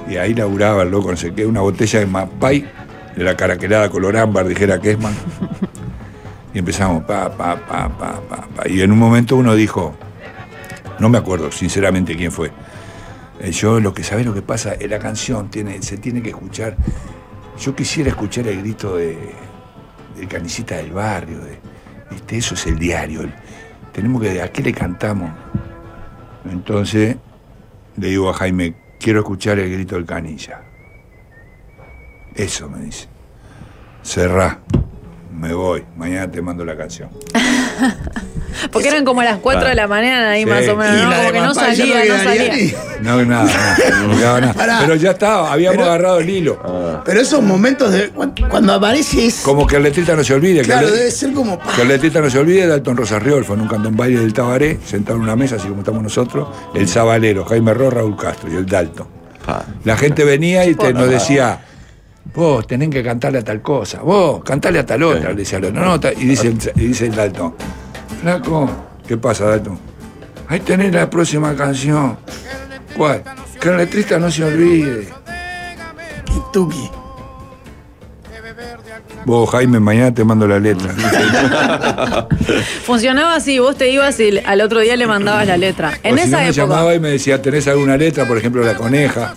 Y ahí laburaba el loco, no sé qué, una botella de Mapay, de la caraquelada color ámbar, dijera Kesman. Y empezamos, pa, pa, pa, pa, pa, pa. Y en un momento uno dijo, no me acuerdo sinceramente quién fue. Eh, Yo lo que sabés lo que pasa, eh, la canción se tiene que escuchar. Yo quisiera escuchar el grito de, de Canicita del Barrio, de, eso es el diario. Tenemos que, ¿a qué le cantamos? Entonces le digo a Jaime, quiero escuchar el grito del canilla. Eso me dice. Cerrá, me voy, mañana te mando la canción. Porque eran como las 4 de la mañana ahí Sí. más o menos, ¿no? Como que no salía, no salía. No, nada, nada, no quedaba nada. Pará. Pero ya estaba, habíamos Pero- agarrado el hilo. Pero esos momentos de cuando, cuando aparece es. Como que el letrista no se olvide. que Claro, el- debe ser como. pa. Que el letrista no se olvide, Dalton Rosarriol fue en un cantón baile del Tabaré, sentado en una mesa, así como estamos nosotros, el Zabalero, Jaime Ro, Raúl Castro y el Dalton. Pa. La gente venía y te- nos decía, vos tenés que cantarle a tal cosa, vos cantale a tal otra, le decía al otro. No, no, ta- y, dice el, y dice el Dalton, flaco, ¿qué pasa, Dalton? Ahí tenés la próxima canción. ¿Cuál? Que el letrista no se olvide. Y Tuki. Vos, Jaime, mañana te mando la letra. Funcionaba así, vos te ibas y al otro día le mandabas la letra. En o si esa no me época. llamaba y me decía, ¿tenés alguna letra? Por ejemplo, La Coneja.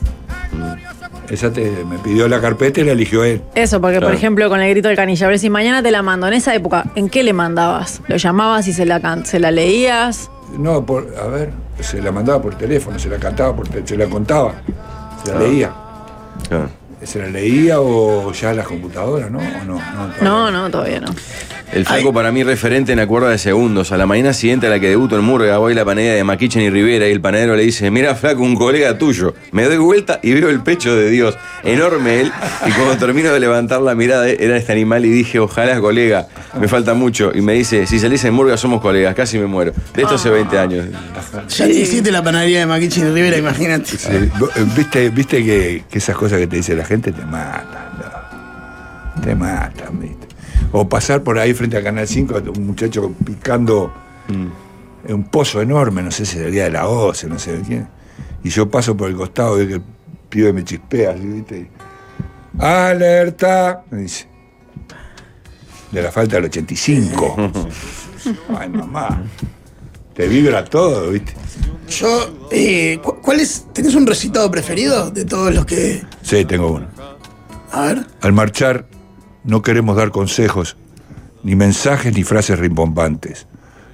Esa te- me pidió la carpeta y la eligió él. Eso, porque por ejemplo con el grito del canilla, a ver si mañana te la mando. En esa época, ¿en qué le mandabas? ¿Lo llamabas y se la, se la leías? No, por, a ver, se la mandaba por teléfono, se la cantaba, por te- se la contaba, se la leía. Claro. ¿Se la leía o ya las computadoras, no? ¿O no? No, todavía No, no, todavía no. El flaco Ay. para mí referente en acuerdo de segundos. A la mañana siguiente a la que debuto en Murga voy a la panadería de Maquichen y Rivera y el panadero le dice, mira flaco, un colega tuyo. Me doy vuelta y veo el pecho de Dios. Enorme él. Y cuando termino de levantar la mirada era este animal y dije, ojalá colega, me falta mucho. Y me dice, si salís en Murga somos colegas, casi me muero. De esto hace 20 años. Ya ni existe la panadería de Maquichi y Rivera, imagínate. Sí, eh, Viste, viste que, que esas cosas que te dice la gente te matan. ¿no? Te matan, ¿viste? O pasar por ahí frente a Canal 5, un muchacho picando en un pozo enorme, no sé si sería de la OCE, no sé de quién. Y yo paso por el costado y veo que el pibe me chispea, así, ¿viste? ¡Alerta! Me dice. De la falta del 85. Ay, mamá. Te vibra todo, ¿viste? Yo, eh, cu- ¿cuál es? ¿Tenés un recitado preferido de todos los que. Sí, tengo uno. A ver. Al marchar, no queremos dar consejos, ni mensajes ni frases rimbombantes.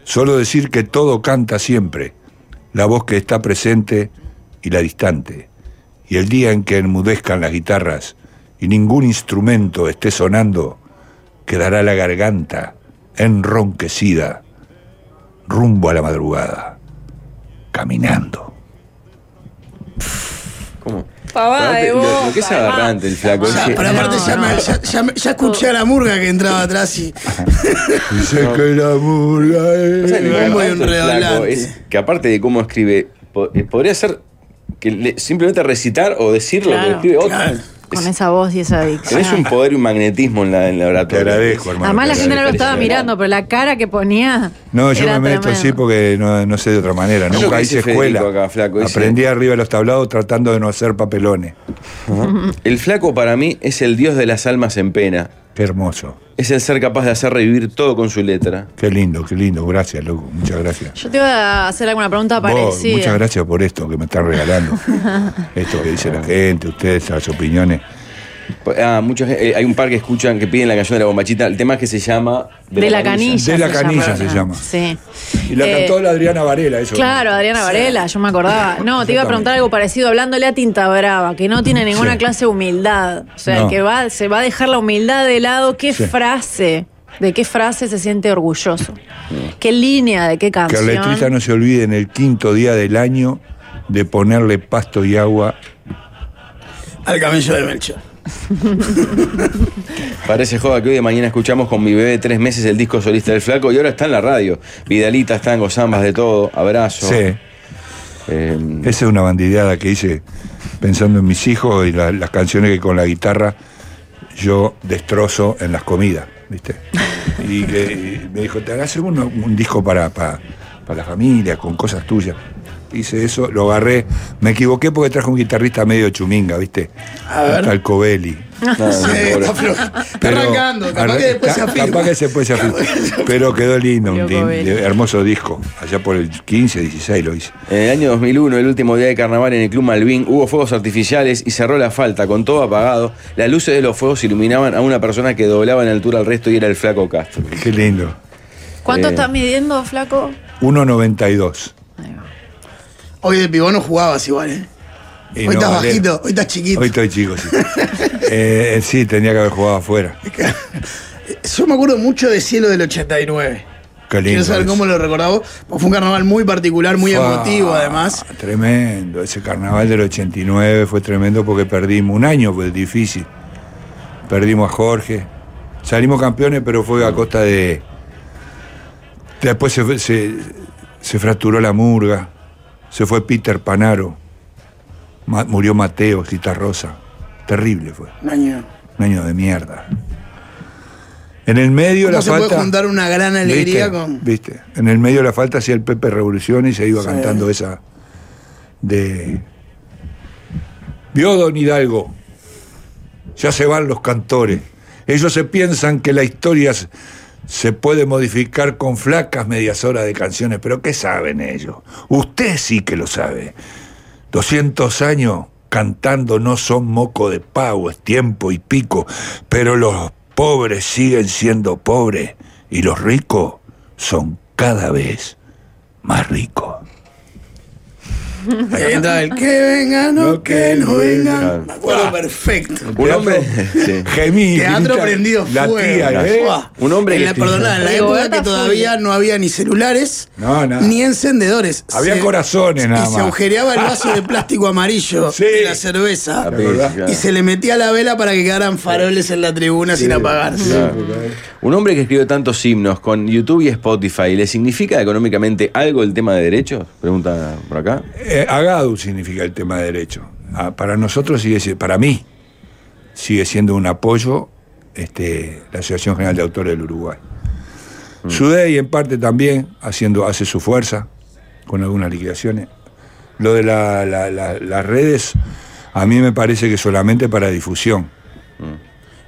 Solo decir que todo canta siempre, la voz que está presente y la distante. Y el día en que enmudezcan las guitarras y ningún instrumento esté sonando, quedará la garganta enronquecida, rumbo a la madrugada, caminando. ¿Cómo? Pavada de Lo- lo, que es agarrante el flaco. Ya, es pero aparte ya, me- ya- ya ya escuché a la murga que entraba atrás y. Dice que la murga O sea, es... Muy redolante. flaco es que aparte de cómo escribe, eh, podría ser que le- simplemente recitar o decir lo que escribe otro. Claro. Con esa voz y esa dicción. Tenés un poder y un magnetismo en la, en la Te oratoria. agradezco, hermano. Además la te gente no lo estaba mirando, pero la cara que ponía. No, yo me meto tremendo. así porque no, no sé de otra manera. Nunca que hice escuela. Acá, flaco, dice- Aprendí arriba de los tablados tratando de no hacer papelones. El flaco para mí es el dios de las almas en pena. Qué hermoso. Es el ser capaz de hacer revivir todo con su letra. Qué lindo, qué lindo. Gracias, loco. Muchas gracias. Yo te iba a hacer alguna pregunta parecida. muchas gracias por esto que me están regalando. esto que dice la gente, ustedes, las opiniones. Ah, muchos, eh, hay un par que escuchan que piden la canción de la bombachita. El tema es que se llama De, la canilla. De la se canilla llama. se llama. Sí. Y la Eh, cantó la Adriana Varela, eso. Claro, Adriana Varela, yo me acordaba. No, te iba a preguntar algo parecido hablándole a Tinta Brava, que no tiene ninguna Sí. clase de humildad. O sea, No. que va, se va a dejar la humildad de lado. ¿Qué Sí. frase? ¿De qué frase se siente orgulloso? ¿Qué línea? ¿De qué Que canción? letrista no se olvide en el quinto día del año de ponerle pasto y agua. Al camello de Melchor. Parece joda que hoy de mañana escuchamos con mi bebé de tres meses el disco solista del flaco y ahora está en la radio. Vidalita, tango, zambas, de todo. Abrazo. Sí. Eh, Esa es una bandideada que hice pensando en mis hijos y la- las canciones que con la guitarra yo destrozo en las comidas, ¿viste? Y que y me dijo, te hagas un, un disco para, para, para la familia, con cosas tuyas. Hice eso, lo agarré, me equivoqué porque traje un guitarrista medio chuminga, ¿viste? A ver. Está el Covelli. no, pobre. está. Está arrancando, capaz que después se afirma. Capaz que después se afirma. Pero quedó lindo, un hermoso disco. Allá por el 15, 16 lo hice. En el año 2001, el último día de carnaval en el Club Malvin, hubo fuegos artificiales y cerró la falta, con todo apagado. Las luces de los fuegos iluminaban a una persona que doblaba en altura al resto y era el flaco Castro. Qué lindo. ¿Cuánto Eh. estás midiendo, flaco? 1.92. Hoy de pibón no jugabas igual, ¿eh? Y hoy no, estás bajito, hoy estás chiquito. Hoy estoy chico, sí. Eh, sí, tendría que haber jugado afuera. Yo me acuerdo mucho de Cielo del 89. Qué lindo. Quiero saber eso. cómo lo recordaba Fue un carnaval muy particular, muy Fua, emotivo además. Tremendo. Ese carnaval del 89 fue tremendo porque perdimos un año, fue difícil. Perdimos a Jorge. Salimos campeones, pero fue a costa de. Después se, se fracturó la murga. Se fue Peter Panaro. Ma- murió Mateo, Citarrosa. Terrible fue. Un año. Un año de mierda. En el medio ¿Cómo la se falta. puede juntar una gran alegría ¿Viste? con.? ¿Viste? En el medio la falta hacía el Pepe Revolución y se iba Sí. cantando esa de. Vio Don Hidalgo. Ya se van los cantores. Ellos se piensan que la historia se puede modificar con flacas medias horas de canciones, pero ¿qué saben ellos? Usted sí que lo sabe. 200 años cantando no son moco de pavo, es tiempo y pico, pero los pobres siguen siendo pobres y los ricos son cada vez más ricos. Ahí el que venga, no, No, que no no venga. venga. Me acuerdo perfecto. Un hombre. sí. Gemí. Teatro prendido La fuego. tía, ¿eh? Un hombre en que- la, perdona, en la época que todavía no había ni celulares No, ni encendedores. Había corazones nada Y se agujereaba el vaso de plástico amarillo Sí. de la cerveza. La. Y se le metía la vela para que quedaran faroles en la tribuna sin apagarse. Claro. Un hombre que escribe tantos himnos con YouTube y Spotify, ¿le significa económicamente algo el tema de derechos? Pregunta por acá. Eh, Agadu significa el tema de derecho. Ah, para nosotros sigue siendo, para mí, sigue siendo un apoyo este, la Asociación General de Autores del Uruguay. Sudey en parte también haciendo, hace su fuerza con algunas liquidaciones. Lo de la- la- la- las redes, a mí me parece que solamente para difusión.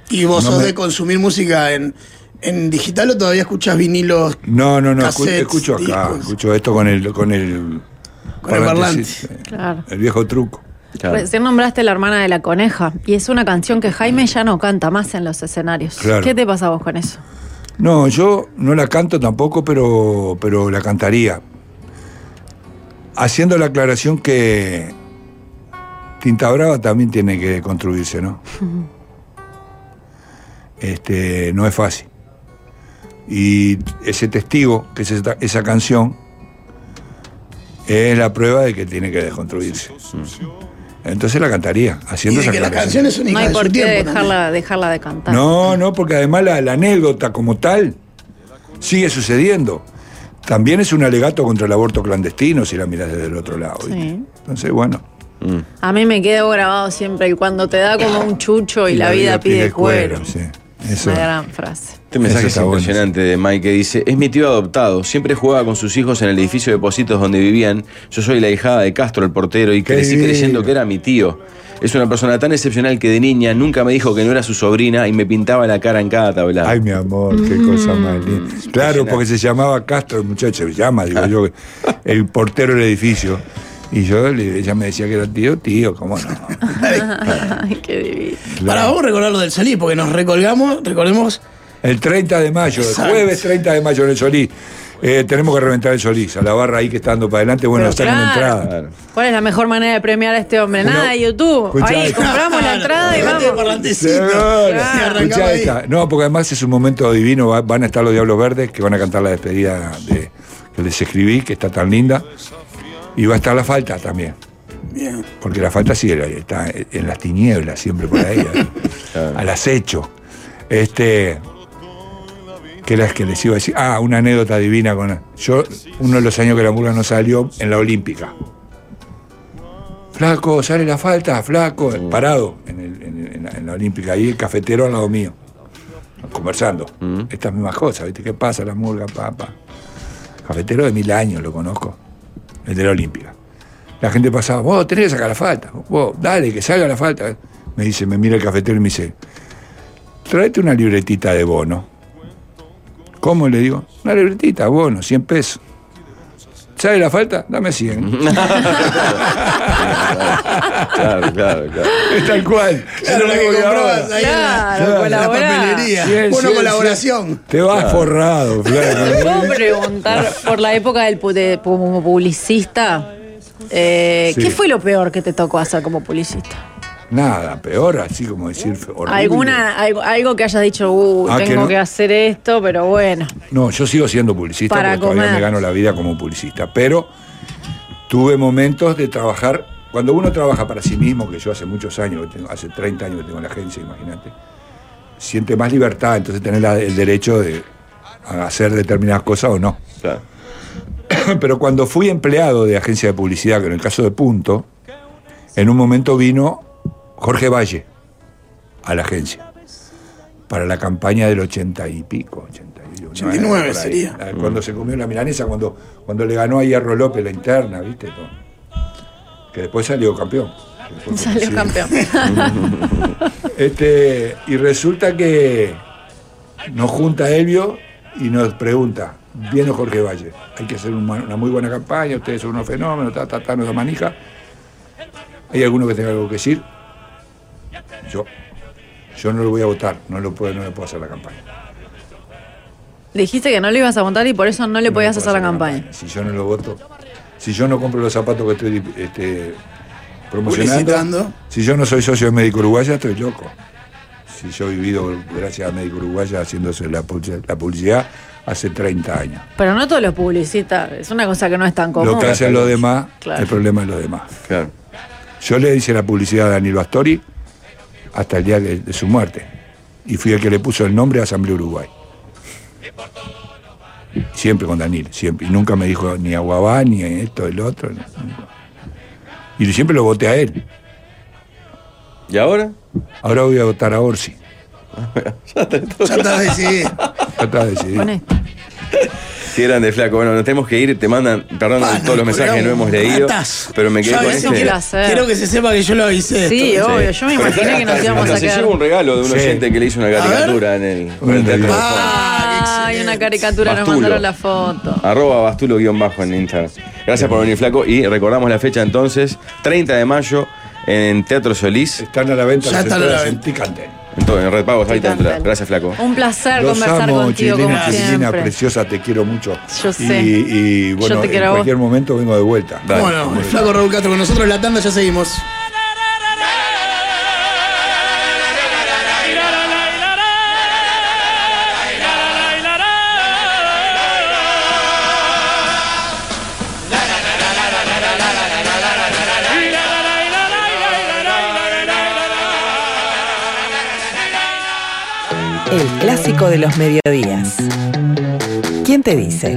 ¿Y vos No sos me- de consumir música en, en digital o todavía escuchas vinilos? No, no, no, Cassettes, escucho acá, discos. escucho esto con el, con el, Con el parlante. sí, Claro. el viejo truco. Claro. Recién nombraste la hermana de la coneja y es una canción que Jaime ya no canta más en los escenarios. Claro. ¿Qué te pasa a vos con eso? No, yo no la canto tampoco, pero, pero la cantaría. Haciendo la aclaración que Tinta Brava también tiene que construirse, ¿no? Este, no es fácil. Y ese testigo, que es esta- esa canción, es la prueba de que tiene que desconstruirse. Entonces la cantaría, Y haciendo de esa que las aclaración. canciones son No hay de por qué dejarla, dejarla de cantar. No, no, porque además la, la anécdota como tal sigue sucediendo. También es un alegato contra el aborto clandestino si la miras desde el otro lado. Entonces, bueno. Mm. A mí me quedó grabado siempre el cuando te da como un chucho y, la, vida, pide, cuero. sí. Eso. Una gran frase. Este mensaje es está bueno, impresionante de Mike que dice, es mi tío adoptado, siempre jugaba con sus hijos en el edificio de Positos donde vivían, yo soy la hijada de Castro, el portero, y Qué crecí divino. creyendo que era mi tío. Es una persona tan excepcional que de niña nunca me dijo que no era su sobrina y me pintaba la cara en cada tablado. Ay, mi amor, qué cosa más linda. Claro, porque se llamaba Castro, el muchacho, se llama, digo yo, el portero del edificio. Y yo, ella me decía que era tío, tío, ¿cómo no? Ay, qué divino. Para vamos a recordar lo del Solís, porque nos recolgamos, recordemos, El 30 de mayo, el jueves 30 de mayo en el Solís. Eh, tenemos que reventar el Solís, a la barra ahí que está dando para adelante, bueno, la claro. entrada. Claro. ¿Cuál es la mejor manera de premiar a este hombre? Nada de YouTube. Escuchá Ahí esta. compramos la entrada y vamos. ahí. esta. No, porque además es un momento divino. va- Van a estar los Diablos Verdes que van a cantar la despedida de, que les escribí, que está tan linda. Y va a estar la falta también. Bien. Porque la falta sí está en las tinieblas, siempre por ahí, al acecho. Este. ¿Qué era que les iba a decir? Ah, una anécdota divina con. Yo, uno de los años que la murga no salió en la Olímpica. Flaco, sale la falta, flaco. Parado en, el- en- la, en la Olímpica, ahí el cafetero al lado mío. Conversando. Estas mismas cosas, ¿viste? ¿Qué pasa la murga, papá? Cafetero de mil años, lo conozco. El de la Olímpica. La gente pasaba, vos tenés que sacar la falta. Vos, dale, que salga la falta. Me dice, me mira el cafetero y me dice, tráete una libretita de bono. ¿Cómo le digo? Una libretita, bono, 100 pesos. ¿Sabe la falta? Dame 100. Claro, claro, claro. es tal cual. Claro, Es la lo que comprabas ahí Claro, en la papelería. Una colaboración. Te vas forrado, ¿Puedo flaco. preguntar por la época del pu- de- como publicista? eh, Sí. ¿Qué fue lo peor que te tocó hacer como publicista? Nada, peor, así como decir horrible. ¿Alguna, algo, algo que hayas dicho, uh, Ah, que tengo no. que hacer esto, pero bueno. No, yo sigo siendo publicista Para porque todavía me gano la vida como publicista. Pero tuve momentos de trabajar. Cuando uno trabaja para sí mismo, que yo hace muchos años, hace 30 años que tengo la agencia, imagínate, siente más libertad, entonces tener la- el derecho de hacer determinadas cosas o no. Claro. Pero cuando fui empleado de agencia de publicidad, que en el caso de Punto, en un momento vino Jorge Valle a la agencia para la campaña del 80 y pico, 81, 89 por ahí. sería. Ah, Cuando se comió la milanesa, cuando, cuando le ganó a Hierro López la interna, ¿viste? Que después salió campeón. Después Salió campeón. Este, y resulta que nos junta Elvio y nos pregunta, viene Jorge Valle, hay que hacer una, una muy buena campaña, ustedes son unos fenómenos, ta, ta, ta, nos da manija. ¿Hay alguno que tenga algo que decir? Yo. Yo no lo voy a votar, no lo puedo, no le puedo hacer la campaña. Dijiste que no lo ibas a montar y por eso no le podías hacer la campaña. Si yo no lo voto. Si yo no compro los zapatos que estoy este, promocionando, si yo no soy socio de Médico Uruguaya, estoy loco. Si yo he vivido, gracias a Médico Uruguaya, haciéndose la, la publicidad hace 30 años. Pero no todos los publicistas, es una cosa que no es tan común. Lo que hacen los demás, Claro. el problema es los demás. Claro. Yo le hice la publicidad a Danilo Astori hasta el día de, de su muerte. Y fui el que le puso el nombre a Asamblea Uruguay. Siempre con Danilo, siempre. Y nunca me dijo ni aguabá, ni esto, el otro. no. Y siempre lo voté a él. ¿Y ahora? Ahora voy a votar a Orsi. Ya está decidido. Ya está decidido. Qué grande, flaco. Bueno, nos tenemos que ir. Te mandan, perdón Ah, todos los mensajes que no hemos leído. Ratazo. Pero me quedé con este. Quiero que se sepa que yo lo avisé. Sí, esto. obvio. Yo me imaginé que nos íbamos Hasta a se quedar. lleva un regalo de un Sí. oyente que le hizo una caricatura en el, en el teatro. de ah, Fondo. Ay, qué una caricatura, nos Bastulo. mandaron la foto. Arroba bastulo guion bajo en Instagram. Gracias por venir, flaco. Y recordamos la fecha entonces, 30 de mayo en Teatro Solís. Están a la venta Ya las están a la venta. En, todo, en Red Pagos, ahí entrada. Ticantel. Gracias, flaco. Un placer Los conversar amo, contigo, como Chilena, Chilena, siempre. preciosa, te quiero mucho. Yo Y, sé. y, bueno, Yo te quiero en vos. cualquier momento vengo de vuelta. Dale. Bueno, el flaco Raúl Castro con nosotros, la tanda ya seguimos. de los mediodías. ¿Quién te dice?